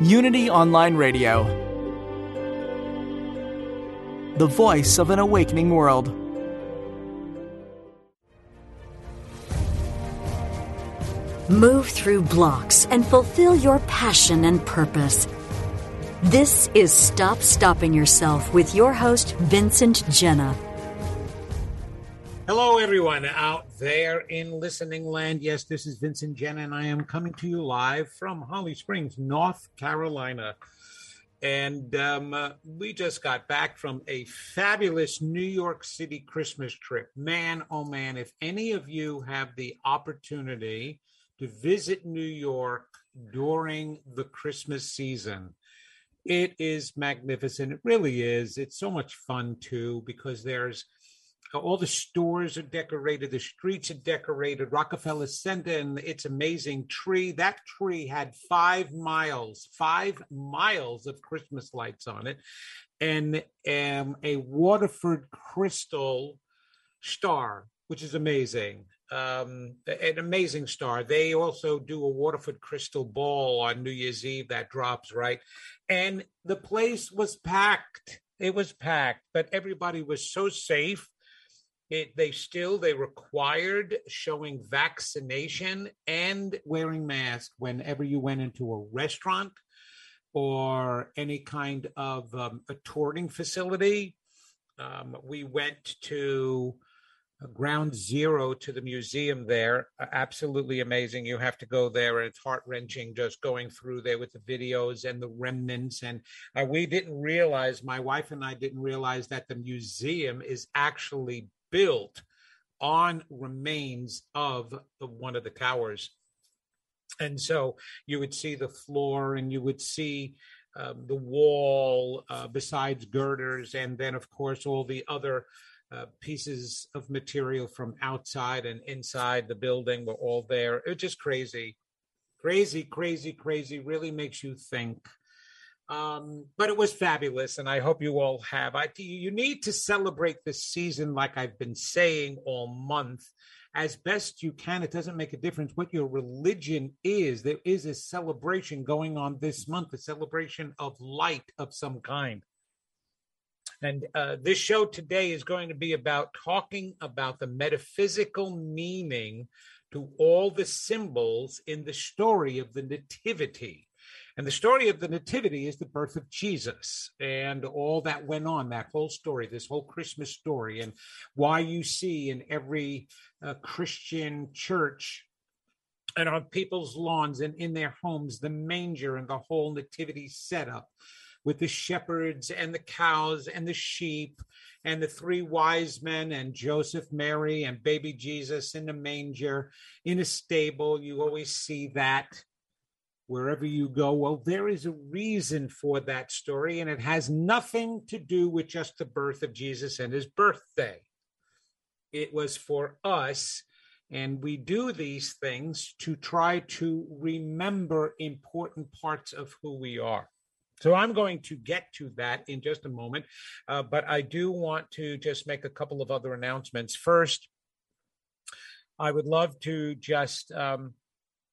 Unity Online Radio. The voice of an awakening world. Move through blocks and fulfill your passion and purpose. This is Stop Stopping Yourself with your host, Vincent Genna. Hello, everyone out there in listening land. Yes, this is Vincent Genna, and I am coming to you live from Holly Springs, North Carolina. And um, uh, we just got back from a fabulous New York City Christmas trip. Man, oh man, if any of you have the opportunity to visit New York during the Christmas season, it is magnificent. It really is. It's so much fun too because there's all the stores are decorated, the streets are decorated. Rockefeller Center and its amazing tree. That tree had five miles, five miles of Christmas lights on it, and um, a Waterford crystal star, which is amazing. Um, an amazing star. They also do a Waterford crystal ball on New Year's Eve that drops right, and the place was packed. It was packed, but everybody was so safe it, they still they required showing vaccination and wearing masks whenever you went into a restaurant or any kind of um, a touring facility. Um, we went to ground zero to the museum there. Uh, absolutely amazing. You have to go there, and it's heart wrenching just going through there with the videos and the remnants. And uh, we didn't realize, my wife and I didn't realize that the museum is actually built on remains of the, one of the towers. And so you would see the floor and you would see um, the wall uh, besides girders, and then, of course, all the other uh, pieces of material from outside and inside the building were all there. It was just crazy, crazy, crazy, crazy. Really makes you think. Um, but it was fabulous, and I hope you all have. I, you need to celebrate this season, like I've been saying all month, as best you can. It doesn't make a difference what your religion is. There is a celebration going on this month, a celebration of light of some kind. And uh, this show today is going to be about talking about the metaphysical meaning to all the symbols in the story of the Nativity. And the story of the Nativity is the birth of Jesus and all that went on, that whole story, this whole Christmas story, and why you see in every uh, Christian church and on people's lawns and in their homes the manger and the whole Nativity setup with the shepherds and the cows and the sheep and the three wise men and Joseph, Mary, and baby Jesus in the manger in a stable. You always see that wherever you go. Well, there is a reason for that story, and it has nothing to do with just the birth of Jesus and his birthday. It was for us, and we do these things to try to remember important parts of who we are. So I'm going to get to that in just a moment, uh, but I do want to just make a couple of other announcements. First, I would love to just um,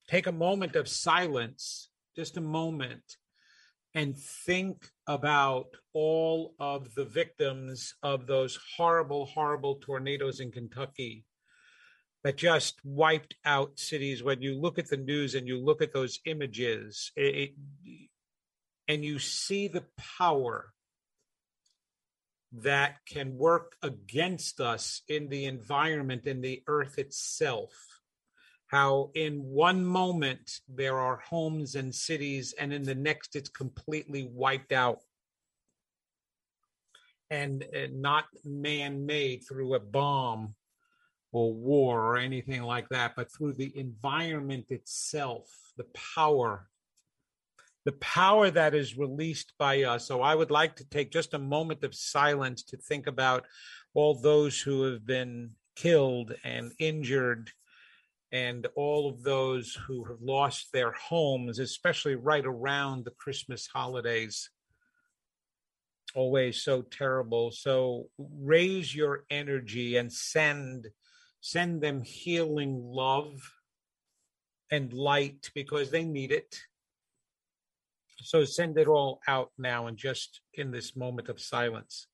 take a moment of silence, just a moment, and think about all of the victims of those horrible, horrible tornadoes in Kentucky that just wiped out cities. When you look at the news and you look at those images, it, and you see the power that can work against us in the environment, in the earth itself. How in one moment there are homes and cities, and in the next it's completely wiped out and uh, not man made through a bomb or war or anything like that, but through the environment itself, the power, the power that is released by us. So I would like to take just a moment of silence to think about all those who have been killed and injured and all of those who have lost their homes, especially right around the Christmas holidays. Always so terrible. So raise your energy and send send them healing love and light because they need it. So send it all out now and just in this moment of silence.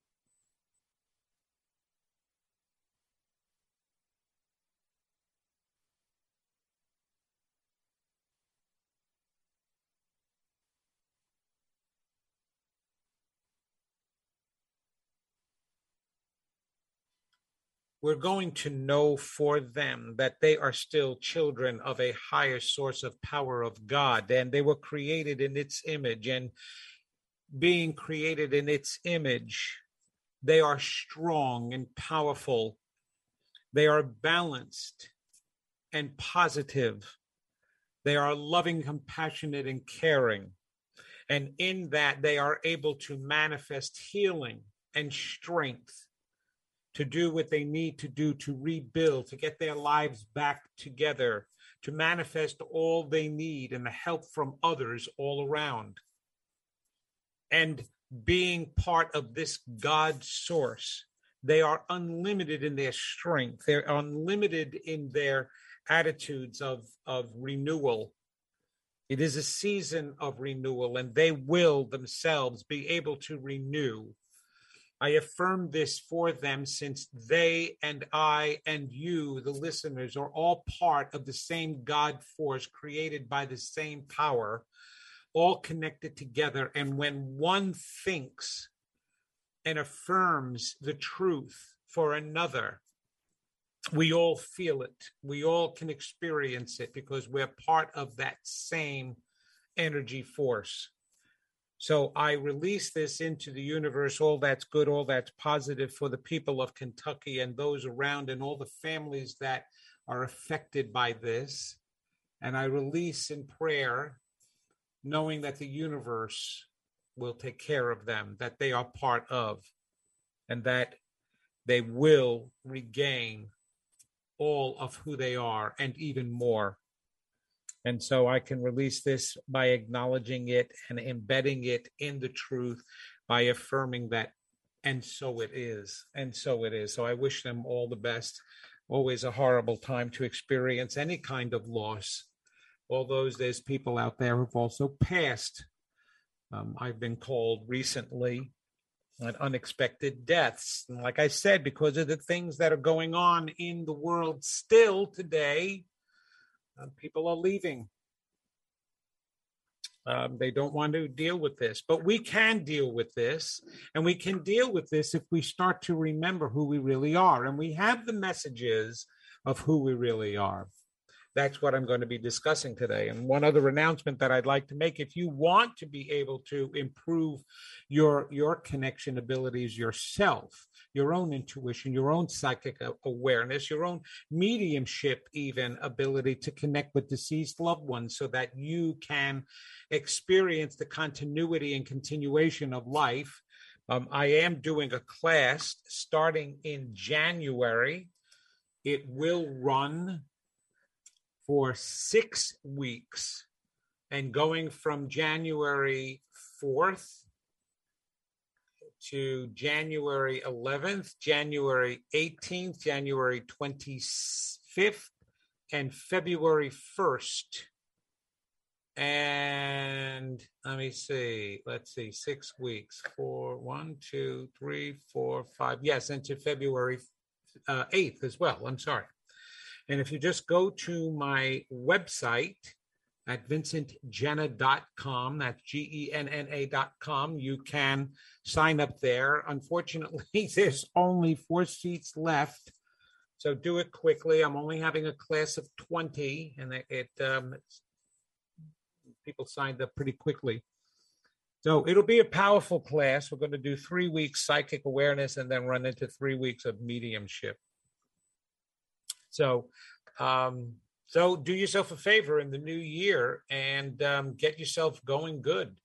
We're going to know for them that they are still children of a higher source of power of God, and they were created in its image. And being created in its image, they are strong and powerful. They are balanced and positive. They are loving, compassionate, and caring. And in that, they are able to manifest healing and strength to do what they need to do to rebuild, to get their lives back together, to manifest all they need and the help from others all around. And being part of this God source, they are unlimited in their strength, they're unlimited in their attitudes of, of renewal. It is a season of renewal, and they will themselves be able to renew I affirm this for them since they and I and you, the listeners, are all part of the same God force created by the same power, all connected together. And when one thinks and affirms the truth for another, we all feel it. We all can experience it because we're part of that same energy force. So I release this into the universe, all that's good, all that's positive for the people of Kentucky and those around and all the families that are affected by this. And I release in prayer, knowing that the universe will take care of them, that they are part of, and that they will regain all of who they are and even more. And so I can release this by acknowledging it and embedding it in the truth by affirming that. And so it is. And so it is. So I wish them all the best. Always a horrible time to experience any kind of loss. All those, there's people out there who've also passed. Um, I've been called recently at unexpected deaths. And like I said, because of the things that are going on in the world still today, and people are leaving. Um, they don't want to deal with this, but we can deal with this, and we can deal with this if we start to remember who we really are, and we have the messages of who we really are that's what I'm going to be discussing today. And one other announcement that I'd like to make if you want to be able to improve your your connection abilities yourself, your own intuition, your own psychic awareness, your own mediumship even ability to connect with deceased loved ones so that you can experience the continuity and continuation of life. Um, I am doing a class starting in January. It will run for six weeks and going from January 4th to January 11th, January 18th, January 25th, and February 1st. And let me see, let's see, six weeks, four, one, two, three, four, five. Yes, into February uh, 8th as well. I'm sorry. And if you just go to my website at vincentgenna.com, that's G E N N A.com, you can sign up there. Unfortunately, there's only four seats left. So do it quickly. I'm only having a class of 20, and it, it um, people signed up pretty quickly. So it'll be a powerful class. We're going to do three weeks psychic awareness and then run into three weeks of mediumship. So, um, so do yourself a favor in the new year and um, get yourself going good.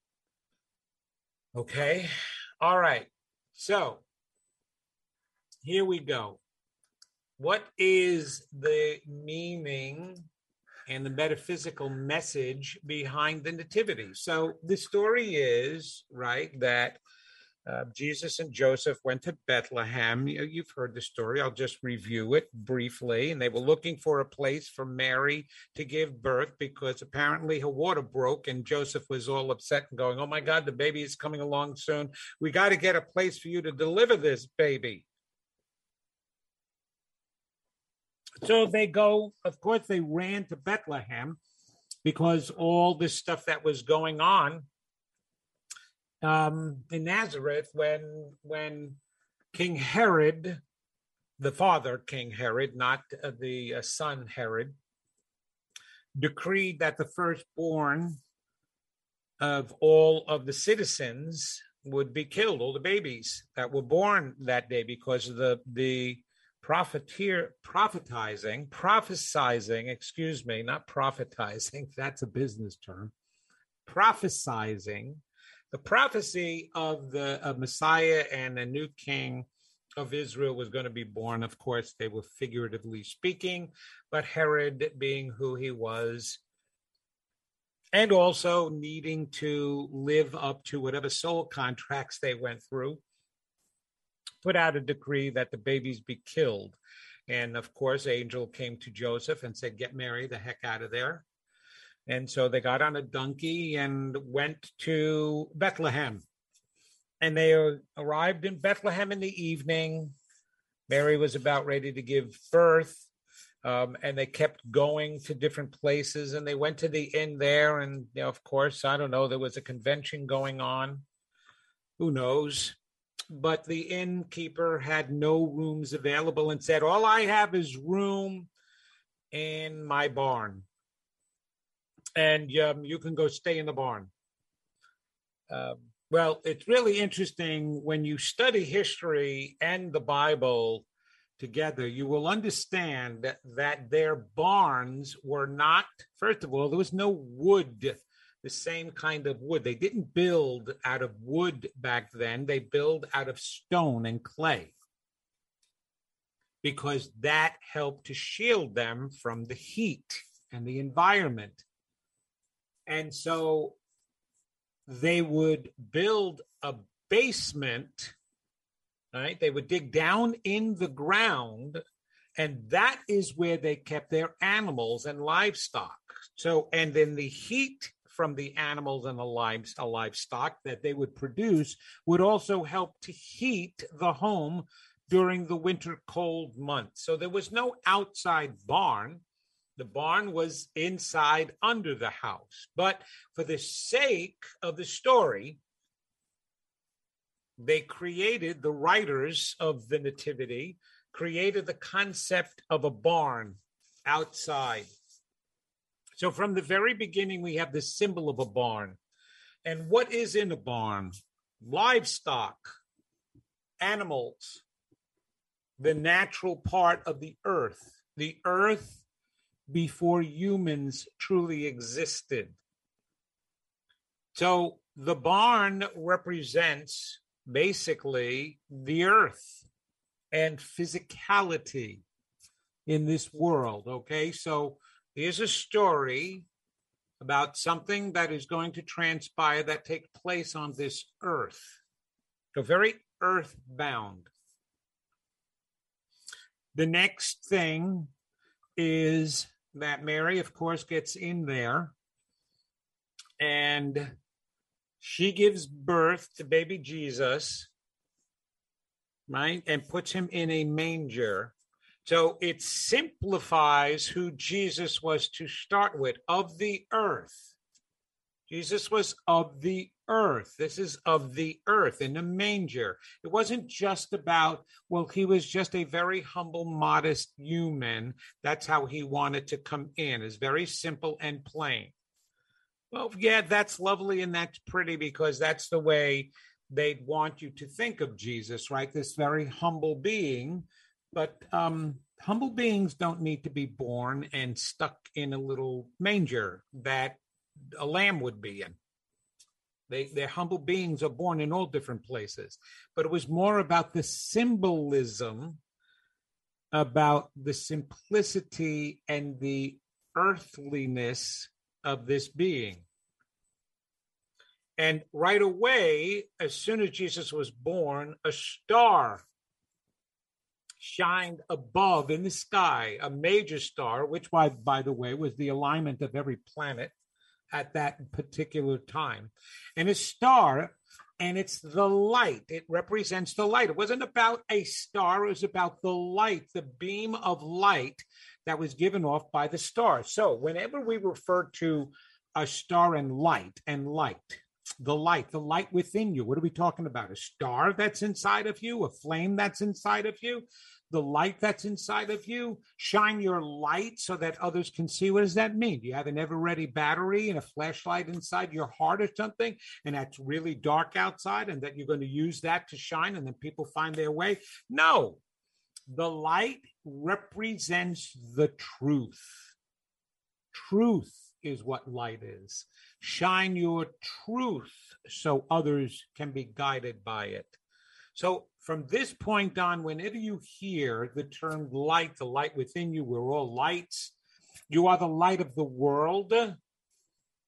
Okay. All right. So here we go. What is the meaning and the metaphysical message behind the nativity? So the story is, right, that uh, Jesus and Joseph went to Bethlehem. You've heard the story. I'll just review it briefly. And they were looking for a place for Mary to give birth because apparently her water broke, and Joseph was all upset and going, Oh my God, the baby is coming along soon. We got to get a place for you to deliver this baby. So they go, of course, they ran to Bethlehem because all this stuff that was going on um, in Nazareth when when King Herod, the father King Herod, not uh, the uh, son Herod, decreed that the firstborn of all of the citizens would be killed, all the babies that were born that day, because of the the profiteer prophetizing, prophesizing, excuse me, not prophetizing, that's a business term, prophesizing the prophecy of the of Messiah and a new king of Israel was going to be born. Of course, they were figuratively speaking, but Herod, being who he was, and also needing to live up to whatever soul contracts they went through, put out a decree that the babies be killed. And of course, angel came to Joseph and said, "Get Mary the heck out of there." And so they got on a donkey and went to Bethlehem. And they arrived in Bethlehem in the evening. Mary was about ready to give birth. Um, and they kept going to different places and they went to the inn there. And, you know, of course, I don't know, there was a convention going on. Who knows? But the innkeeper had no rooms available and said, All I have is room in my barn and um, you can go stay in the barn. Um, well, it's really interesting when you study history and the Bible together, you will understand that their barns were not, first of all, there was no wood, the same kind of wood. They didn't build out of wood back then, they built out of stone and clay because that helped to shield them from the heat and the environment. And so they would build a basement, right? They would dig down in the ground, and that is where they kept their animals and livestock. So, and then the heat from the animals and the uh, livestock that they would produce would also help to heat the home during the winter cold months. So there was no outside barn. The barn was inside under the house. But for the sake of the story, they created, the writers of the Nativity created the concept of a barn outside. So from the very beginning, we have the symbol of a barn. And what is in a barn? Livestock, animals, the natural part of the earth. The earth before humans truly existed. So the barn represents basically the earth and physicality in this world. Okay, so here's a story about something that is going to transpire that take place on this earth. So very earthbound. The next thing is that Mary, of course, gets in there and she gives birth to baby Jesus, right? And puts him in a manger. So it simplifies who Jesus was to start with of the earth. Jesus was of the earth. This is of the earth in the manger. It wasn't just about, well, he was just a very humble, modest human. That's how he wanted to come in. It's very simple and plain. Well, yeah, that's lovely and that's pretty because that's the way they'd want you to think of Jesus, right? This very humble being. But um, humble beings don't need to be born and stuck in a little manger that a lamb would be in. They, they're humble beings are born in all different places. But it was more about the symbolism, about the simplicity and the earthliness of this being. And right away, as soon as Jesus was born, a star shined above in the sky, a major star, which, by, by the way, was the alignment of every planet at that particular time. And a star, and it's the light. It represents the light. It wasn't about a star, it was about the light, the beam of light that was given off by the star. So whenever we refer to a star and light and light, the light, the light within you. What are we talking about? A star that's inside of you, a flame that's inside of you, the light that's inside of you. Shine your light so that others can see. What does that mean? Do you have an ever ready battery and a flashlight inside your heart or something? And that's really dark outside, and that you're going to use that to shine and then people find their way? No. The light represents the truth. Truth is what light is. Shine your truth so others can be guided by it. So, from this point on, whenever you hear the term light, the light within you, we're all lights, you are the light of the world.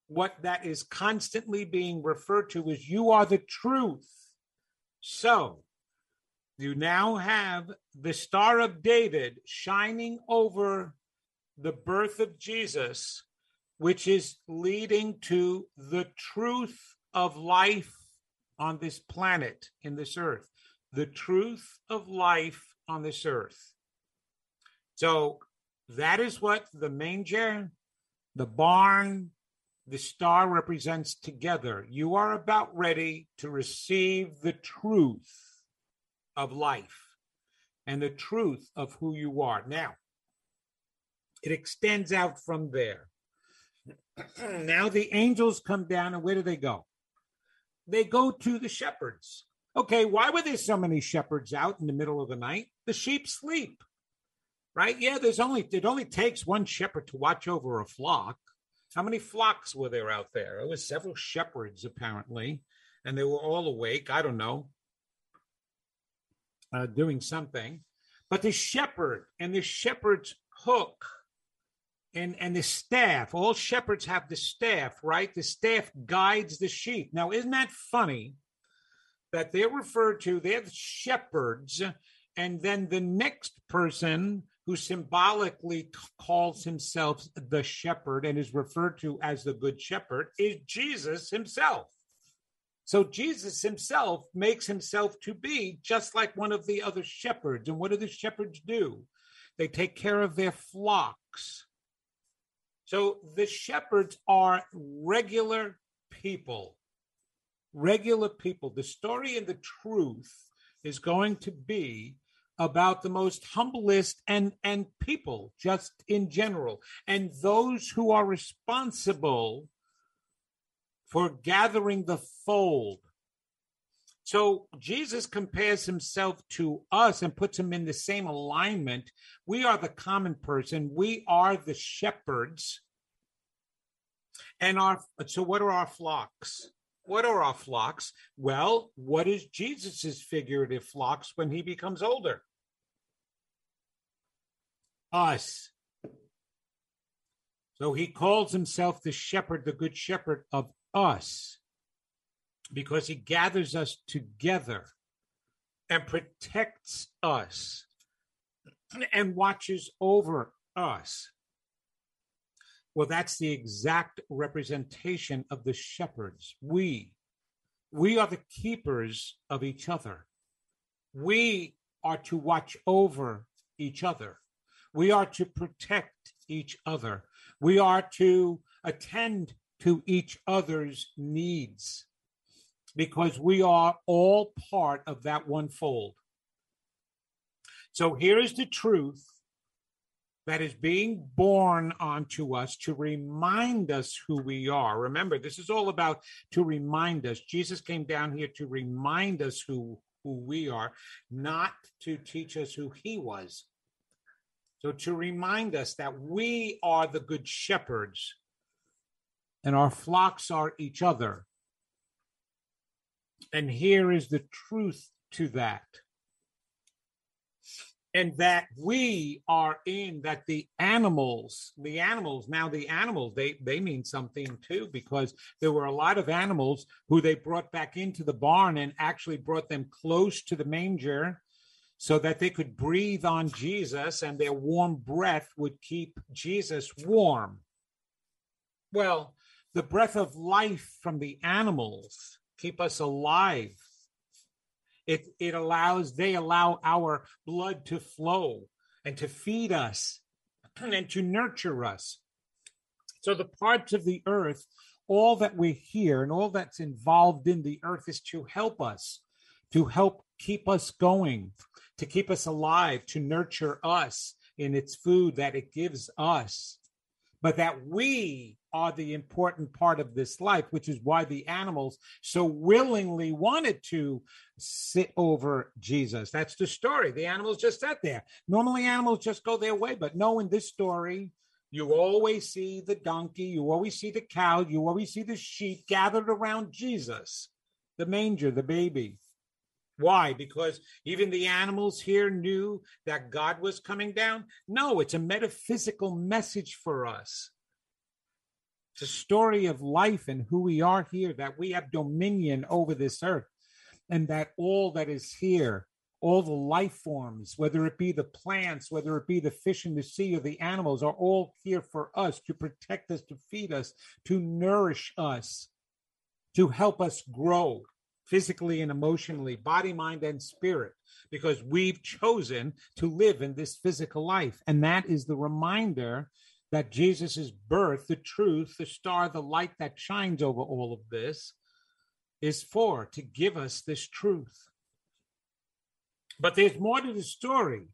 What that is constantly being referred to is you are the truth. So, you now have the Star of David shining over the birth of Jesus which is leading to the truth of life on this planet, in this earth, the truth of life on this earth. So that is what the manger, the barn, the star represents together. You are about ready to receive the truth of life and the truth of who you are. Now, it extends out from there. now the angels come down, and where do they go? They go to the shepherds. Okay, why were there so many shepherds out in the middle of the night? The sheep sleep, right? Yeah, there's only it only takes one shepherd to watch over a flock. How many flocks were there out there? It was several shepherds apparently, and they were all awake. I don't know, uh, doing something. But the shepherd and the shepherd's hook and and the staff all shepherds have the staff right the staff guides the sheep now isn't that funny that they're referred to they're the shepherds and then the next person who symbolically calls himself the shepherd and is referred to as the good shepherd is jesus himself. So jesus himself makes himself to be just like one of the other shepherds. And what do the shepherds do? They take care of their flocks. So the shepherds are regular people, regular people. The story and the truth is going to be about the most humblest and and people just in general and those who are responsible for gathering the fold so Jesus compares himself to us and puts him in the same alignment. We are the common person, we are the shepherds. And our so what are our flocks? What are our flocks? Well, what is Jesus's figurative flocks when he becomes older? Us. So he calls himself the shepherd, the good shepherd of us because he gathers us together and protects us and watches over us. Well, that's the exact representation of the shepherds. We, we are the keepers of each other. We are to watch over each other. We are to protect each other. We are to attend to each other's needs because we are all part of that one fold. So here is the truth that is being born onto us to remind us who we are. Remember, this is all about to remind us. Jesus came down here to remind us who, who we are, not to teach us who he was. So to remind us that we are the good shepherds and our flocks are each other. And here is the truth to that and that we are in that the animals the animals now the animals they they mean something too because there were a lot of animals who they brought back into the barn and actually brought them close to the manger so that they could breathe on Jesus and their warm breath would keep Jesus warm. Well the breath of life from the animals keep us alive it, it allows, they allow our blood to flow and to feed us and to nurture us. So the parts of the earth, all that we hear and all that's involved in the earth is to help us, to help keep us going, to keep us alive, to nurture us in its food that it gives us but that we are the important part of this life, which is why the animals so willingly wanted to sit over Jesus. That's the story. The animals just sat there. Normally, animals just go their way, but no, in this story, you always see the donkey, you always see the cow, you always see the sheep gathered around Jesus, the manger, the baby. Why? Because even the animals here knew that God was coming down? No, it's a metaphysical message for us. It's a story of life and who we are here, that we have dominion over this earth, and that all that is here, all the life forms, whether it be the plants, whether it be the fish in the sea or the animals, are all here for us to protect us, to feed us, to nourish us, to help us grow physically and emotionally, body, mind, and spirit, because we've chosen to live in this physical life. And that is the reminder that Jesus' birth, the truth, the star, the light that shines over all of this, is for to give us this truth. But there's more to the story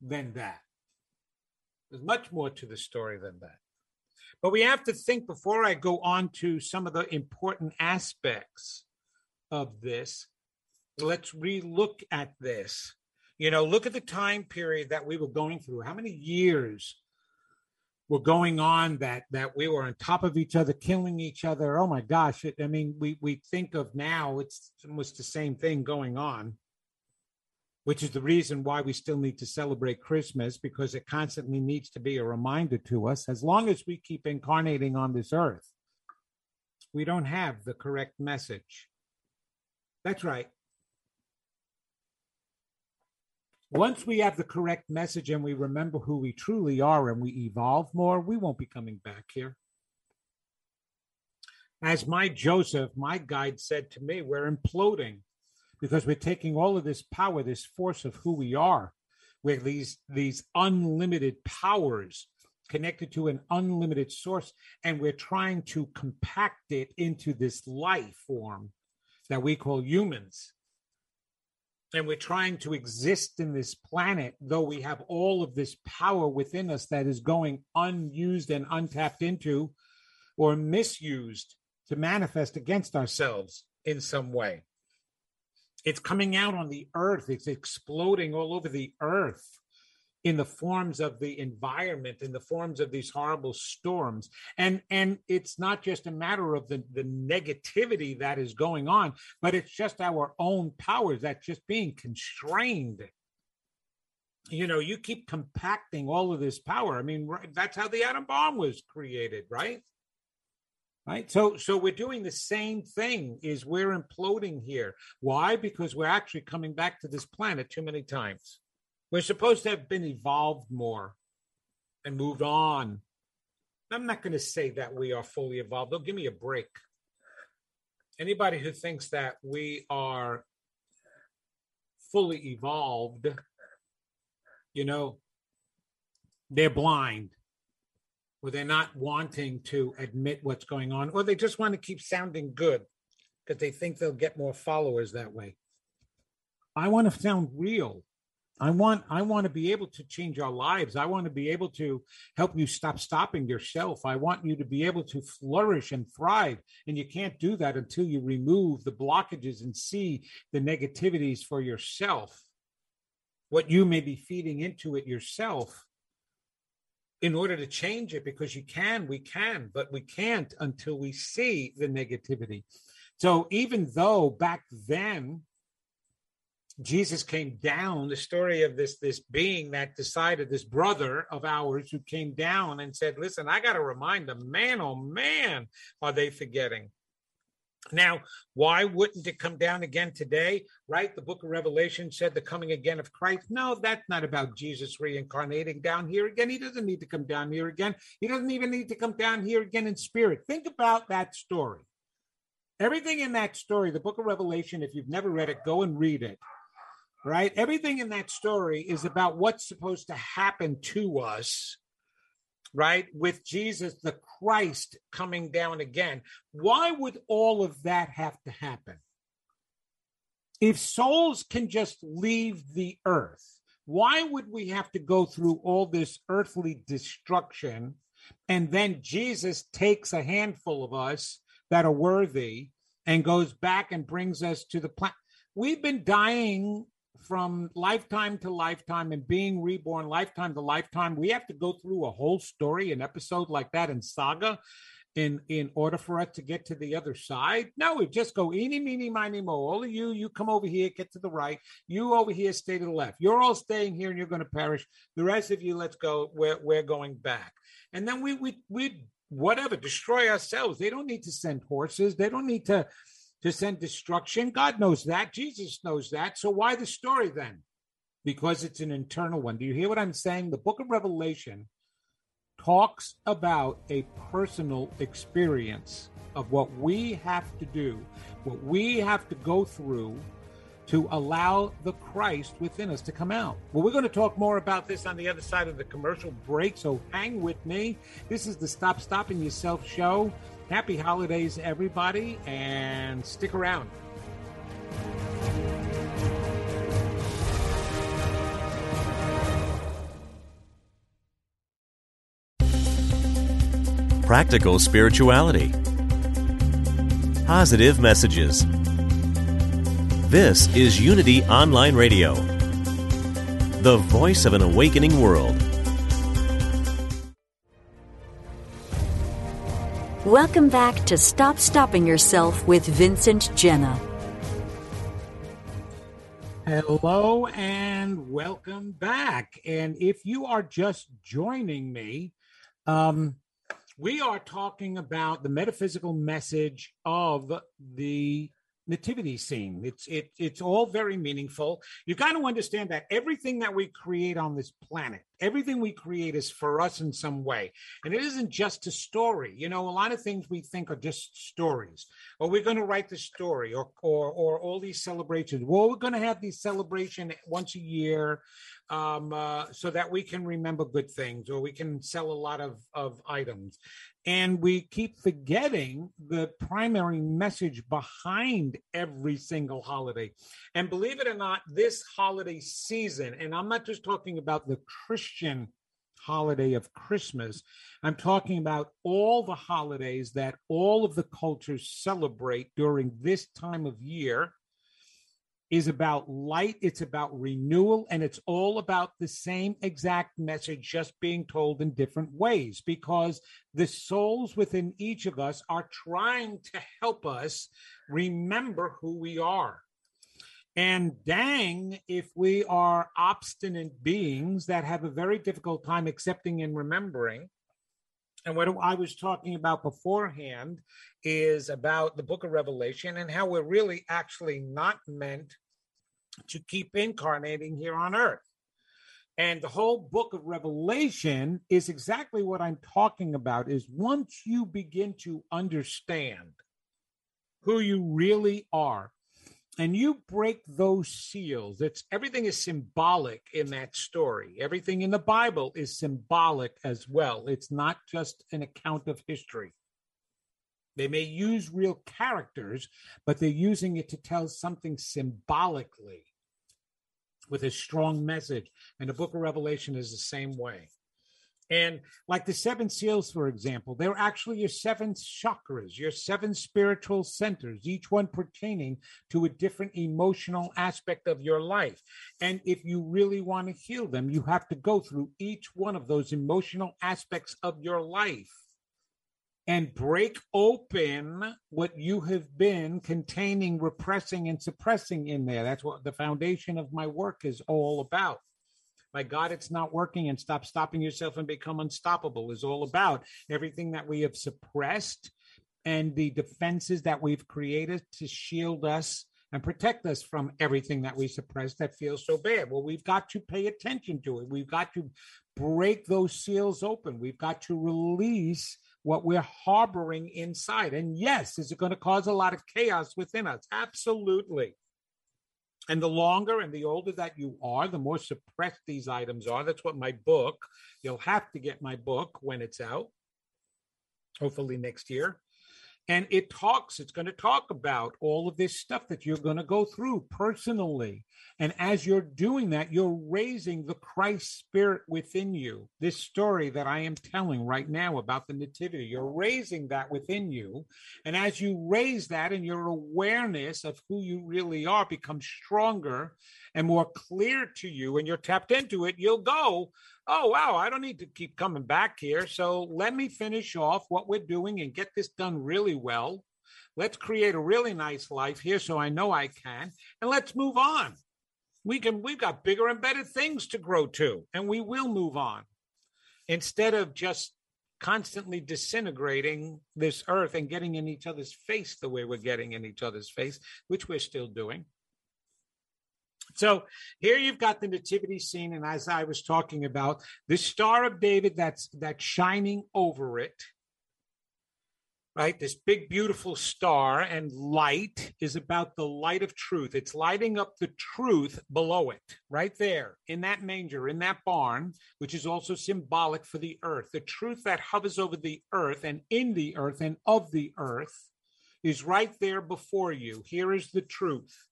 than that. There's much more to the story than that. But we have to think before I go on to some of the important aspects of this. Let's relook at this. You know, look at the time period that we were going through. How many years were going on that that we were on top of each other, killing each other? Oh my gosh! It, I mean, we we think of now it's almost the same thing going on, which is the reason why we still need to celebrate Christmas because it constantly needs to be a reminder to us. As long as we keep incarnating on this earth, we don't have the correct message. That's right. Once we have the correct message and we remember who we truly are and we evolve more, we won't be coming back here. As my Joseph, my guide, said to me, we're imploding because we're taking all of this power, this force of who we are, with these these unlimited powers connected to an unlimited source, and we're trying to compact it into this life form that we call humans. And we're trying to exist in this planet, though we have all of this power within us that is going unused and untapped into or misused to manifest against ourselves in some way. It's coming out on the earth, it's exploding all over the earth in the forms of the environment in the forms of these horrible storms. And and it's not just a matter of the the negativity that is going on but it's just our own powers that's just being constrained. You know you keep compacting all of this power. I mean that's how the atom bomb was created right? Right? So so we're doing the same thing is we're imploding here. Why? Because we're actually coming back to this planet too many times we're supposed to have been evolved more and moved on I'm not going to say that we are fully evolved. Don't give me a break. Anybody who thinks that we are fully evolved, you know, they're blind or they're not wanting to admit what's going on, or they just want to keep sounding good because they think they'll get more followers that way. I want to sound real. I want I want to be able to change our lives. I want to be able to help you stop stopping yourself. I want you to be able to flourish and thrive. And you can't do that until you remove the blockages and see the negativities for yourself. What you may be feeding into it yourself in order to change it because you can, we can, but we can't until we see the negativity. So even though back then Jesus came down, the story of this this being that decided, this brother of ours who came down and said, Listen, I got to remind them, man, oh man, are they forgetting? Now, why wouldn't it come down again today? Right? The book of Revelation said the coming again of Christ. No, that's not about Jesus reincarnating down here again. He doesn't need to come down here again. He doesn't even need to come down here again in spirit. Think about that story. Everything in that story, the book of Revelation, if you've never read it, go and read it right? Everything in that story is about what's supposed to happen to us, right? With Jesus, the Christ coming down again. Why would all of that have to happen? If souls can just leave the earth, why would we have to go through all this earthly destruction? And then Jesus takes a handful of us that are worthy and goes back and brings us to the planet. We've been dying from lifetime to lifetime and being reborn lifetime to lifetime we have to go through a whole story an episode like that in saga in in order for us to get to the other side. No we just go eeny meeny miny mo. All of you you come over here get to the right. You over here stay to the left. You're all staying here and you're going to perish. The rest of you let's go. We're, we're going back. And then we we we whatever destroy ourselves. They don't need to send horses. They don't need to to send destruction. God knows that. Jesus knows that. So why the story then? Because it's an internal one. Do you hear what I'm saying? The book of Revelation talks about a personal experience of what we have to do, what we have to go through to allow the Christ within us to come out. Well, we're going to talk more about this on the other side of the commercial break, so hang with me. This is the Stop Stopping Yourself show. Happy holidays, everybody, and stick around. Practical spirituality. Positive messages. This is Unity Online Radio, the voice of an awakening world. Welcome back to Stop Stopping Yourself with Vincent Genna. Hello and welcome back. And if you are just joining me, um, we are talking about the metaphysical message of the nativity scene. It's it it's all very meaningful. You got to understand that everything that we create on this planet, everything we create is for us in some way. And it isn't just a story. You know, a lot of things we think are just stories. Or we're going to write the story or or or all these celebrations. Well, we're going to have these celebration once a year um, uh, so that we can remember good things or we can sell a lot of, of items. And we keep forgetting the primary message behind every single holiday. And believe it or not, this holiday season, and I'm not just talking about the Christian holiday of Christmas, I'm talking about all the holidays that all of the cultures celebrate during this time of year is about light, it's about renewal, and it's all about the same exact message, just being told in different ways because the souls within each of us are trying to help us remember who we are. And dang, if we are obstinate beings that have a very difficult time accepting and remembering. And what I was talking about beforehand is about the book of Revelation and how we're really actually not meant to keep incarnating here on earth. And the whole book of Revelation is exactly what I'm talking about is once you begin to understand who you really are and you break those seals it's everything is symbolic in that story. Everything in the bible is symbolic as well. It's not just an account of history. They may use real characters but they're using it to tell something symbolically with a strong message. And the book of revelation is the same way and like the seven seals, for example, they're actually your seven chakras, your seven spiritual centers, each one pertaining to a different emotional aspect of your life. And if you really want to heal them, you have to go through each one of those emotional aspects of your life and break open what you have been containing, repressing, and suppressing in there. That's what the foundation of my work is all about by God, it's not working, and stop stopping yourself and become unstoppable is all about everything that we have suppressed and the defenses that we've created to shield us and protect us from everything that we suppress that feels so bad. Well, we've got to pay attention to it. We've got to break those seals open. We've got to release what we're harboring inside. And yes, is it going to cause a lot of chaos within us? Absolutely. And the longer and the older that you are, the more suppressed these items are. That's what my book, you'll have to get my book when it's out, hopefully next year and it talks it's going to talk about all of this stuff that you're going to go through personally. And as you're doing that you're raising the christ spirit within you. This story that i am telling right now about the nativity you're raising that within you. And as you raise that and your awareness of who you really are becomes stronger and more clear to you and you're tapped into it you'll go oh, wow, I don't need to keep coming back here. So let me finish off what we're doing and get this done really well. Let's create a really nice life here so I know I can. And let's move on. We can, we've got bigger and better things to grow to, and we will move on instead of just constantly disintegrating this earth and getting in each other's face the way we're getting in each other's face, which we're still doing. So here you've got the nativity scene, and as I was talking about, the Star of David that's that's shining over it. Right, this big beautiful star and light is about the light of truth. It's lighting up the truth below it, right there in that manger, in that barn, which is also symbolic for the earth. The truth that hovers over the earth and in the earth and of the earth is right there before you. Here is the truth.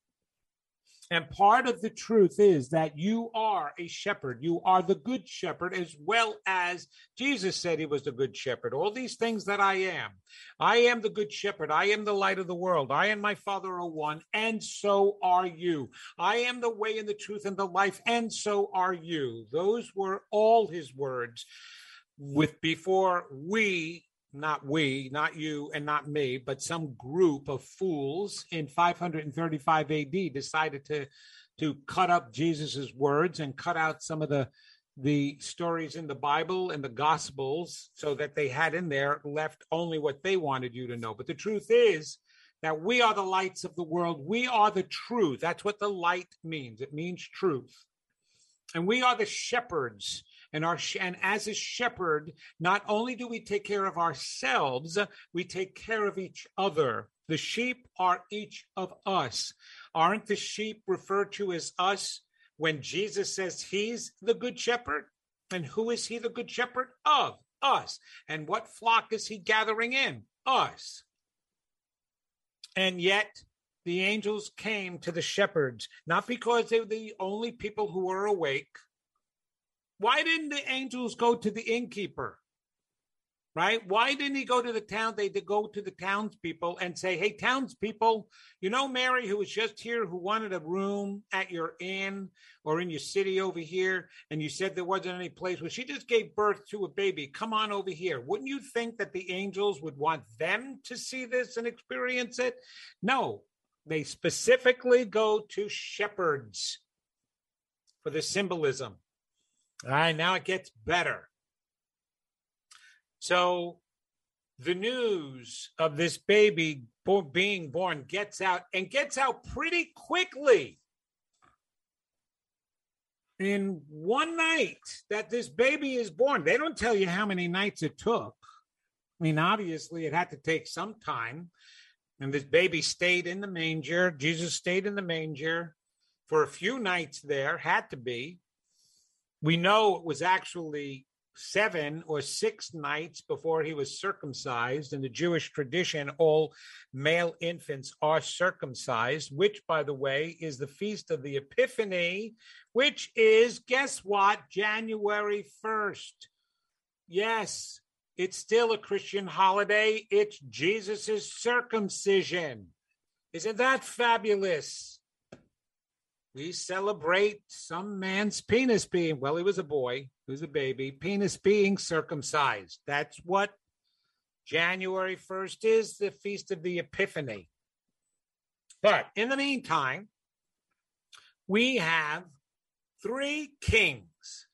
And part of the truth is that you are a shepherd. You are the good shepherd, as well as Jesus said he was the good shepherd. All these things that I am. I am the good shepherd. I am the light of the world. I and my Father are one, and so are you. I am the way and the truth and the life, and so are you. Those were all his words with before we not we, not you, and not me, but some group of fools in 535 AD decided to to cut up Jesus's words and cut out some of the the stories in the Bible and the Gospels so that they had in there left only what they wanted you to know. But the truth is that we are the lights of the world. We are the truth. That's what the light means. It means truth. And we are the shepherds and our and as a shepherd not only do we take care of ourselves we take care of each other. The sheep are each of us. Aren't the sheep referred to as us when jesus says he's the good shepherd? And who is he the good shepherd? Of us. And what flock is he gathering in? Us. And yet the angels came to the shepherds not because they were the only people who were awake why didn't the angels go to the innkeeper? Right? Why didn't he go to the town? They did go to the townspeople and say, Hey, townspeople, you know Mary who was just here who wanted a room at your inn or in your city over here, and you said there wasn't any place. Well, she just gave birth to a baby. Come on over here. Wouldn't you think that the angels would want them to see this and experience it? No, they specifically go to shepherds for the symbolism. All right, now it gets better. So the news of this baby being born gets out and gets out pretty quickly. in one night that this baby is born. They don't tell you how many nights it took. I mean, obviously, it had to take some time. And this baby stayed in the manger. Jesus stayed in the manger for a few nights there, had to be. We know it was actually seven or six nights before he was circumcised. In the Jewish tradition, all male infants are circumcised, which, by the way, is the feast of the Epiphany, which is, guess what, January 1st. Yes, it's still a Christian holiday. It's Jesus' circumcision. Isn't that fabulous? We celebrate some man's penis being, well, he was a boy, was a baby, penis being circumcised. That's what January 1st is, the Feast of the Epiphany. But in the meantime, we have three kings.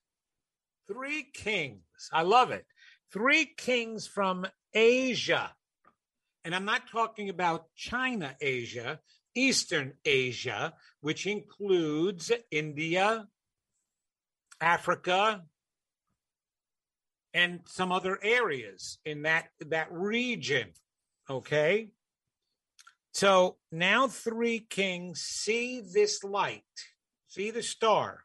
Three kings. I love it three kings from Asia. And I'm not talking about China, Asia, Eastern Asia, which includes India, Africa, and some other areas in that, that region. Okay. So now three kings see this light, see the star,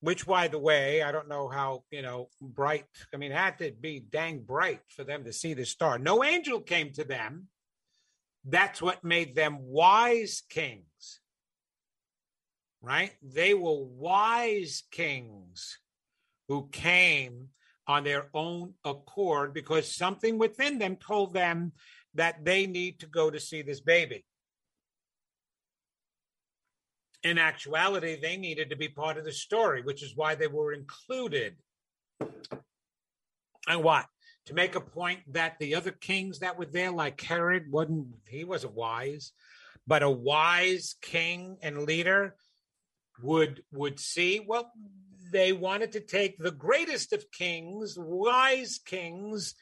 which by the way i don't know how you know bright i mean had to be dang bright for them to see the star no angel came to them that's what made them wise kings right they were wise kings who came on their own accord because something within them told them that they need to go to see this baby in actuality, they needed to be part of the story, which is why they were included. And what? To make a point that the other kings that were there, like Herod, wasn't he wasn't wise, but a wise king and leader would would see. Well, they wanted to take the greatest of kings, wise kings,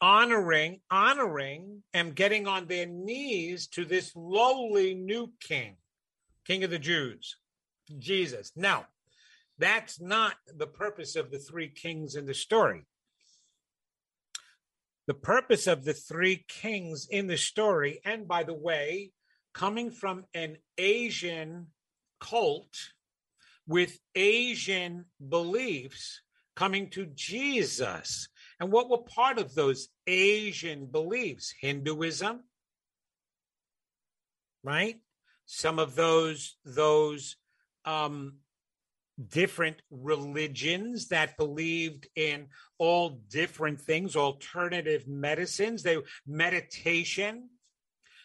honoring, honoring, and getting on their knees to this lowly new king. King of the Jews, Jesus. Now, that's not the purpose of the three kings in the story. The purpose of the three kings in the story, and by the way, coming from an Asian cult with Asian beliefs coming to Jesus. And what were part of those Asian beliefs? Hinduism, right? some of those those um, different religions that believed in all different things, alternative medicines, they meditation.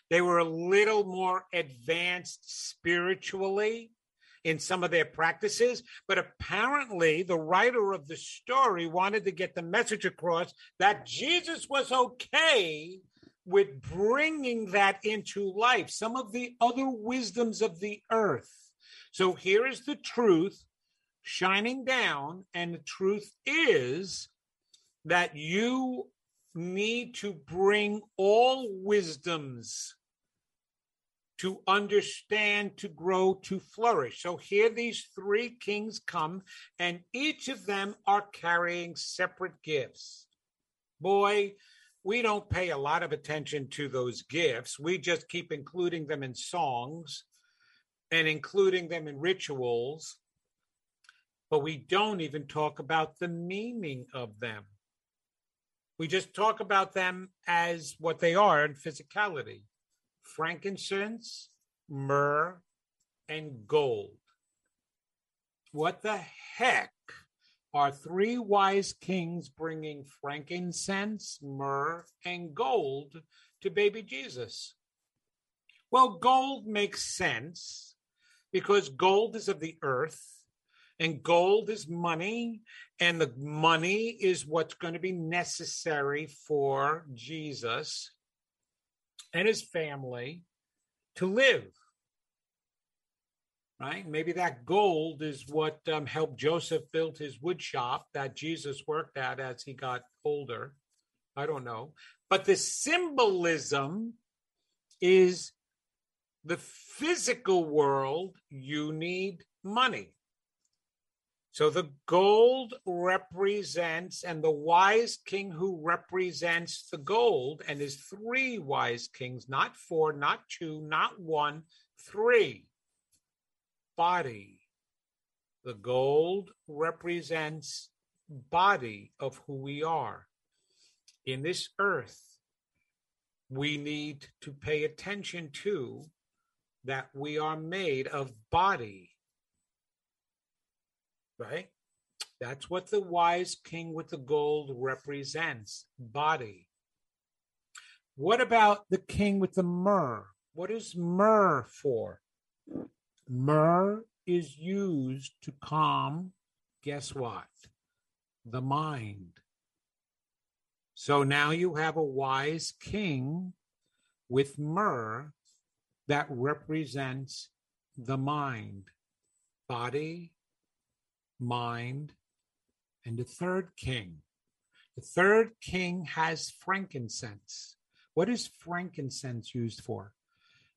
They were a little more advanced spiritually in some of their practices, but apparently the writer of the story wanted to get the message across that Jesus was okay with bringing that into life, some of the other wisdoms of the earth. So here is the truth shining down, and the truth is that you need to bring all wisdoms to understand, to grow, to flourish. So here these three kings come, and each of them are carrying separate gifts. Boy, we don't pay a lot of attention to those gifts. We just keep including them in songs and including them in rituals, but we don't even talk about the meaning of them. We just talk about them as what they are in physicality frankincense, myrrh, and gold. What the heck are three wise kings bringing frankincense, myrrh, and gold to baby Jesus? Well, gold makes sense because gold is of the earth and gold is money, and the money is what's going to be necessary for Jesus and his family to live right? Maybe that gold is what um, helped Joseph build his wood shop that Jesus worked at as he got older. I don't know. But the symbolism is the physical world, you need money. So the gold represents, and the wise king who represents the gold, and is three wise kings, not four, not two, not one, three. Body. The gold represents body of who we are. In this earth, we need to pay attention to that we are made of body right? That's what the wise king with the gold represents body. What about the king with the myrrh? What is myrrh for? Myrrh is used to calm, guess what? The mind. So now you have a wise king with myrrh that represents the mind, body, mind, and the third king. The third king has frankincense. What is frankincense used for?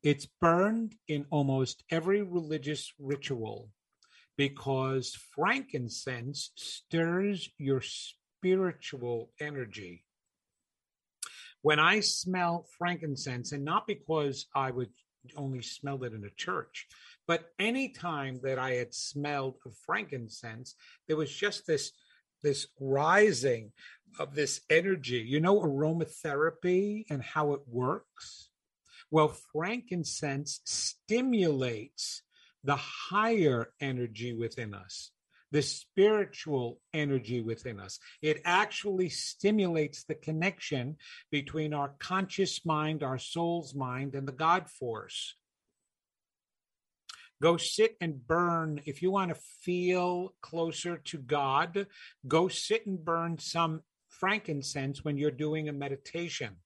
It's burned in almost every religious ritual because frankincense stirs your spiritual energy. When I smell frankincense, and not because I would only smell it in a church, but any time that I had smelled of frankincense, there was just this this rising of this energy. You know aromatherapy and how it works? Well, frankincense stimulates the higher energy within us, the spiritual energy within us. It actually stimulates the connection between our conscious mind, our soul's mind, and the God force. Go sit and burn. If you want to feel closer to God, go sit and burn some frankincense when you're doing a meditation.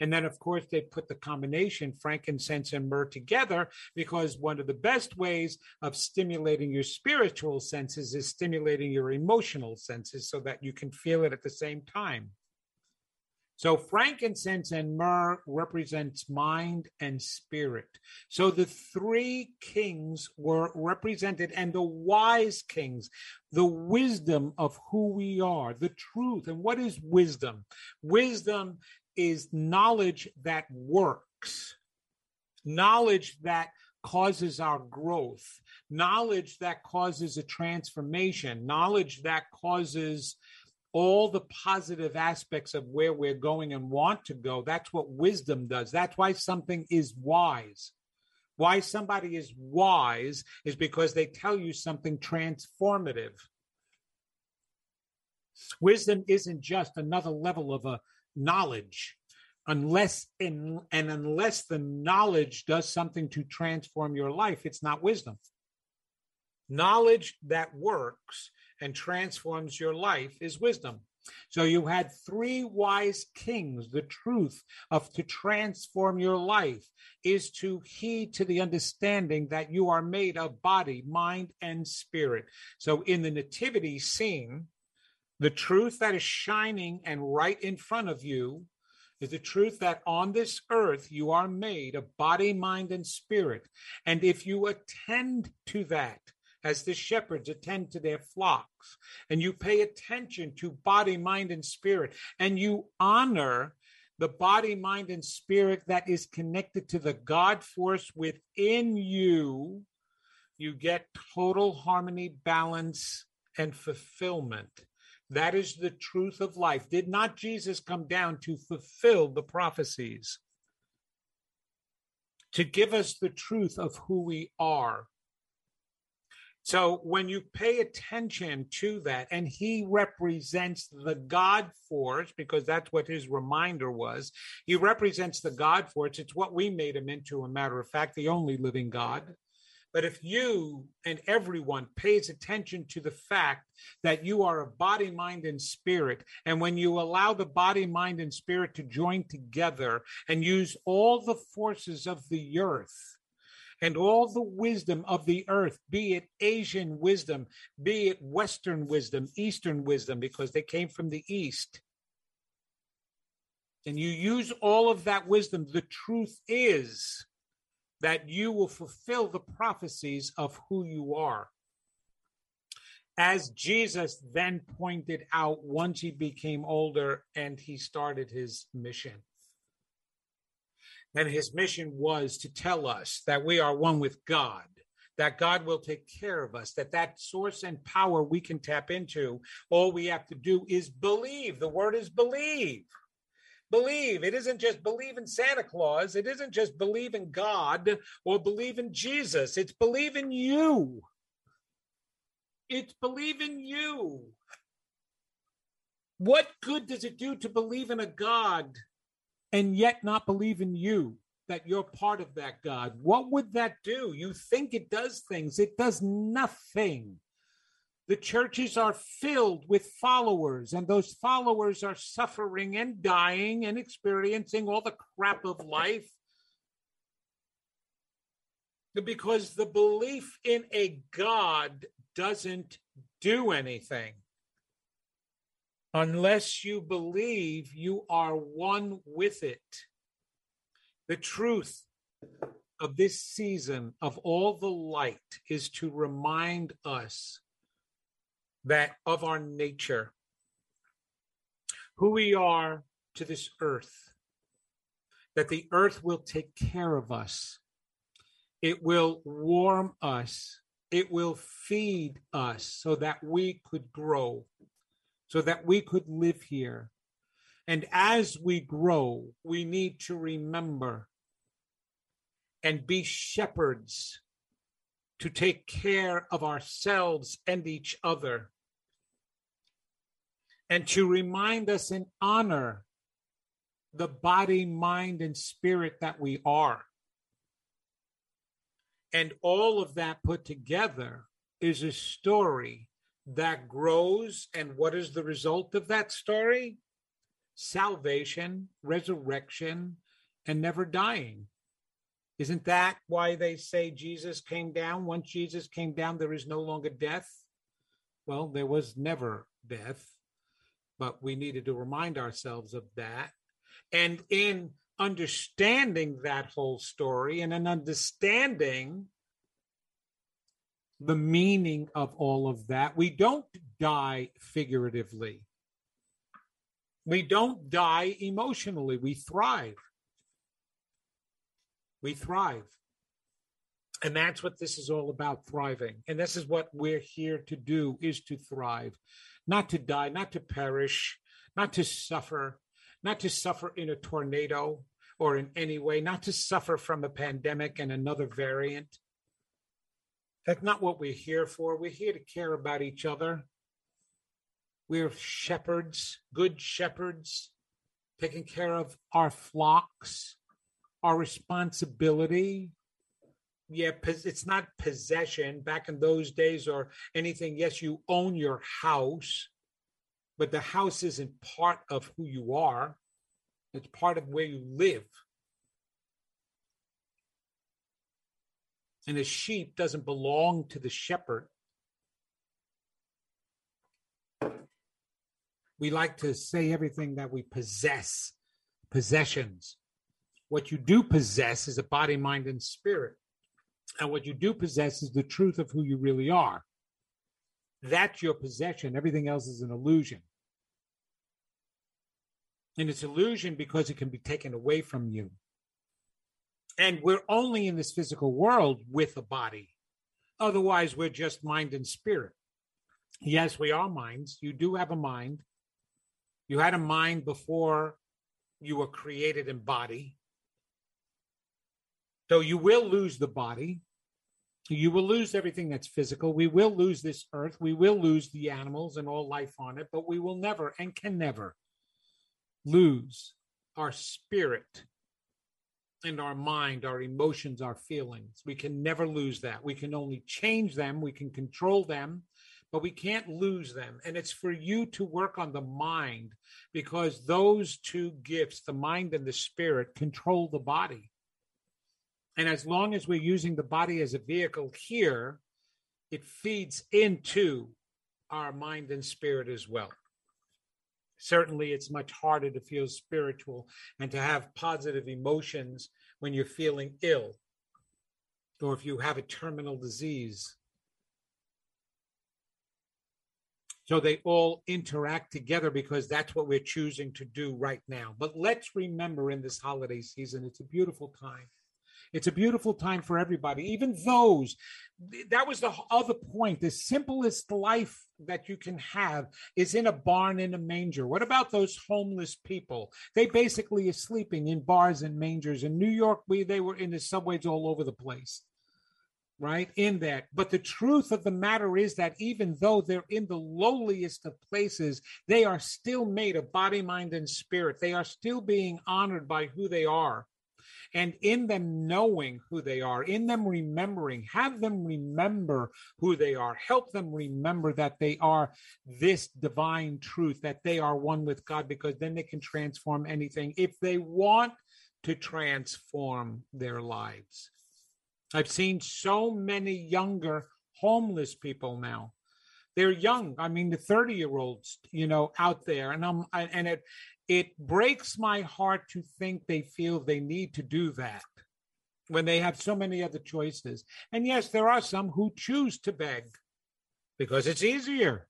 And then, of course, they put the combination frankincense and myrrh together because one of the best ways of stimulating your spiritual senses is stimulating your emotional senses so that you can feel it at the same time. So frankincense and myrrh represents mind and spirit. So the three kings were represented and the wise kings, the wisdom of who we are, the truth. And what is wisdom? Wisdom is knowledge that works, knowledge that causes our growth, knowledge that causes a transformation, knowledge that causes all the positive aspects of where we're going and want to go. That's what wisdom does. That's why something is wise. Why somebody is wise is because they tell you something transformative. Wisdom isn't just another level of a knowledge unless in, and unless the knowledge does something to transform your life it's not wisdom knowledge that works and transforms your life is wisdom. So you had three wise kings. The truth of to transform your life is to heed to the understanding that you are made of body, mind, and spirit. So in the nativity scene, the truth that is shining and right in front of you is the truth that on this earth you are made of body, mind, and spirit. And if you attend to that, as the shepherds attend to their flocks, and you pay attention to body, mind, and spirit, and you honor the body, mind, and spirit that is connected to the God force within you, you get total harmony, balance, and fulfillment. That is the truth of life. Did not Jesus come down to fulfill the prophecies? To give us the truth of who we are so when you pay attention to that, and he represents the God force, because that's what his reminder was, he represents the God force. It's what we made him into, a matter of fact, the only living God. But if you and everyone pays attention to the fact that you are a body, mind, and spirit, and when you allow the body, mind, and spirit to join together and use all the forces of the earth, and all the wisdom of the earth, be it Asian wisdom, be it Western wisdom, Eastern wisdom, because they came from the East. And you use all of that wisdom, the truth is that you will fulfill the prophecies of who you are. As Jesus then pointed out once he became older and he started his mission. And his mission was to tell us that we are one with God, that God will take care of us, that that source and power we can tap into. All we have to do is believe. The word is believe. Believe. It isn't just believe in Santa Claus. It isn't just believe in God or believe in Jesus. It's believe in you. It's believe in you. What good does it do to believe in a God and yet not believe in you? that you're part of that God, what would that do? You think it does things, it does nothing. The churches are filled with followers, and those followers are suffering and dying and experiencing all the crap of life because the belief in a God doesn't do anything. Unless you believe you are one with it. The truth of this season of all the light is to remind us that of our nature, who we are to this earth, that the earth will take care of us, it will warm us, it will feed us so that we could grow, so that we could live here, and as we grow, we need to remember and be shepherds to take care of ourselves and each other, and to remind us and honor the body, mind, and spirit that we are. And all of that put together is a story that grows. And what is the result of that story? salvation, resurrection, and never dying. Isn't that why they say Jesus came down? Once Jesus came down, there is no longer death. Well, there was never death, but we needed to remind ourselves of that. And in understanding that whole story and in understanding the meaning of all of that, we don't die figuratively. We don't die emotionally, we thrive. We thrive. And that's what this is all about thriving. And this is what we're here to do is to thrive, not to die, not to perish, not to suffer, not to suffer in a tornado or in any way, not to suffer from a pandemic and another variant. That's not what we're here for. We're here to care about each other. We're shepherds, good shepherds, taking care of our flocks, our responsibility. Yeah, it's not possession back in those days or anything. Yes, you own your house, but the house isn't part of who you are, it's part of where you live. And a sheep doesn't belong to the shepherd, we like to say everything that we possess, possessions. What you do possess is a body, mind, and spirit. And what you do possess is the truth of who you really are. That's your possession. Everything else is an illusion. And it's illusion because it can be taken away from you. And we're only in this physical world with a body. Otherwise, we're just mind and spirit. Yes, we are minds. You do have a mind. You had a mind before you were created in body. So you will lose the body. You will lose everything that's physical. We will lose this earth. We will lose the animals and all life on it, but we will never and can never lose our spirit and our mind, our emotions, our feelings. We can never lose that. We can only change them, we can control them, but we can't lose them. And it's for you to work on the mind because those two gifts, the mind and the spirit, control the body. And as long as we're using the body as a vehicle here, it feeds into our mind and spirit as well. Certainly, it's much harder to feel spiritual and to have positive emotions when you're feeling ill or if you have a terminal disease so they all interact together because that's what we're choosing to do right now. But let's remember in this holiday season, it's a beautiful time. It's a beautiful time for everybody, even those. That was the other point. The simplest life that you can have is in a barn in a manger. What about those homeless people? They basically are sleeping in bars and mangers. In New York, we they were in the subways all over the place right in that but the truth of the matter is that even though they're in the lowliest of places they are still made of body mind and spirit they are still being honored by who they are and in them knowing who they are in them remembering have them remember who they are help them remember that they are this divine truth that they are one with god because then they can transform anything if they want to transform their lives I've seen so many younger homeless people now. They're young. I mean, the 30 year olds, you know, out there. And I'm, and it, it breaks my heart to think they feel they need to do that when they have so many other choices. And yes, there are some who choose to beg because it's easier.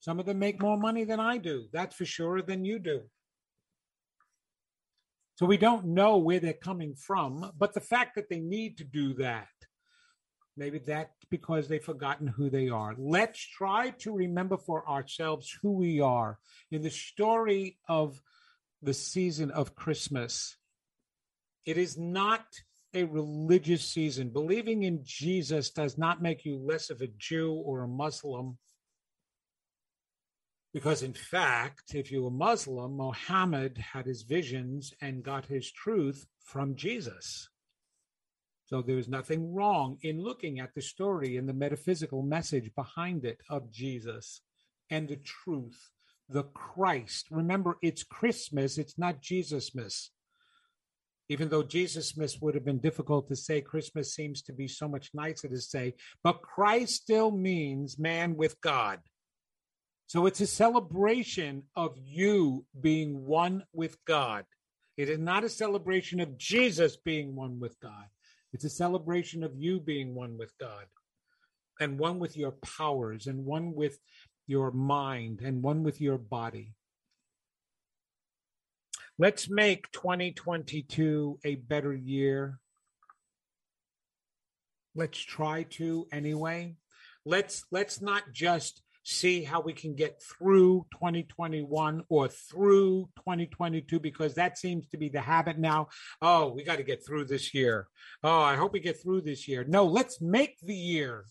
Some of them make more money than I do. That's for sure than you do. So we don't know where they're coming from, but the fact that they need to do that, maybe that's because they've forgotten who they are. Let's try to remember for ourselves who we are. In the story of the season of Christmas, it is not a religious season. Believing in Jesus does not make you less of a Jew or a Muslim because, in fact, if you're a Muslim, Mohammed had his visions and got his truth from Jesus. So there's nothing wrong in looking at the story and the metaphysical message behind it of Jesus and the truth, the Christ. Remember, it's Christmas, it's not Jesusmas. Even though Jesusmas would have been difficult to say, Christmas seems to be so much nicer to say, but Christ still means man with God. So it's a celebration of you being one with God. It is not a celebration of Jesus being one with God. It's a celebration of you being one with God and one with your powers and one with your mind and one with your body. Let's make 2022 a better year. Let's try to anyway. Let's let's not just see how we can get through 2021 or through 2022 because that seems to be the habit now. Oh, we got to get through this year. Oh, I hope we get through this year. No, let's make the year.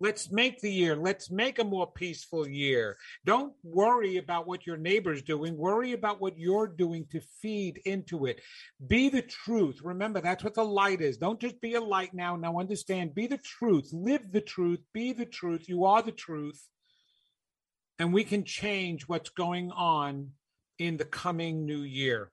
Let's make the year. Let's make a more peaceful year. Don't worry about what your neighbor's doing. Worry about what you're doing to feed into it. Be the truth. Remember, that's what the light is. Don't just be a light now. Now understand, be the truth. Live the truth. Be the truth. You are the truth. And we can change what's going on in the coming new year.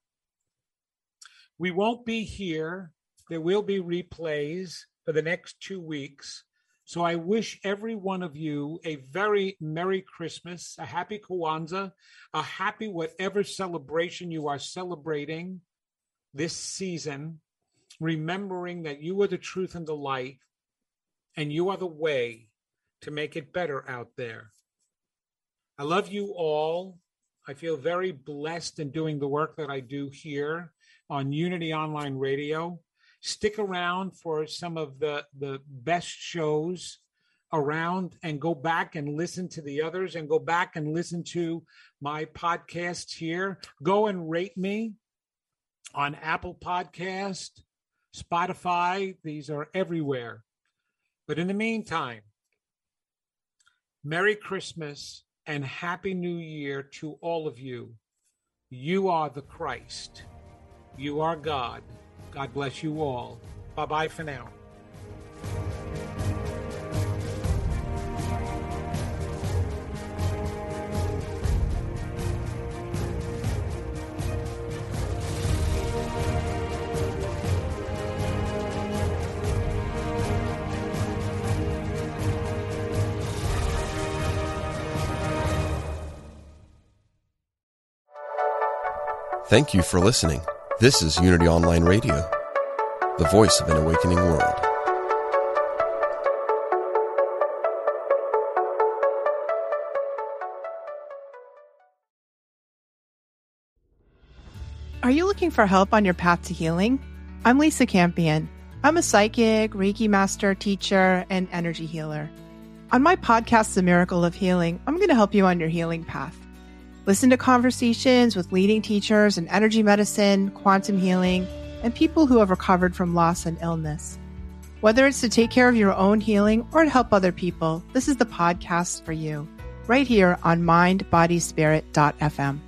We won't be here. There will be replays for the next two weeks. So I wish every one of you a very Merry Christmas, a happy Kwanzaa, a happy whatever celebration you are celebrating this season, remembering that you are the truth and the light, and you are the way to make it better out there. I love you all. I feel very blessed in doing the work that I do here on Unity Online Radio stick around for some of the the best shows around and go back and listen to the others and go back and listen to my podcast here. Go and rate me on apple podcast spotify. These are everywhere. But in the meantime merry christmas and happy new year to all of you. You are the christ. You are god God bless you all. Bye bye for now. Thank you for listening. This is Unity Online Radio, the voice of an awakening world. Are you looking for help on your path to healing? I'm Lisa Campion. I'm a psychic, Reiki master, teacher, and energy healer. On my podcast, The Miracle of Healing, I'm going to help you on your healing path. Listen to conversations with leading teachers in energy medicine, quantum healing, and people who have recovered from loss and illness. Whether it's to take care of your own healing or to help other people, this is the podcast for you, right here on mindbodyspirit.fm.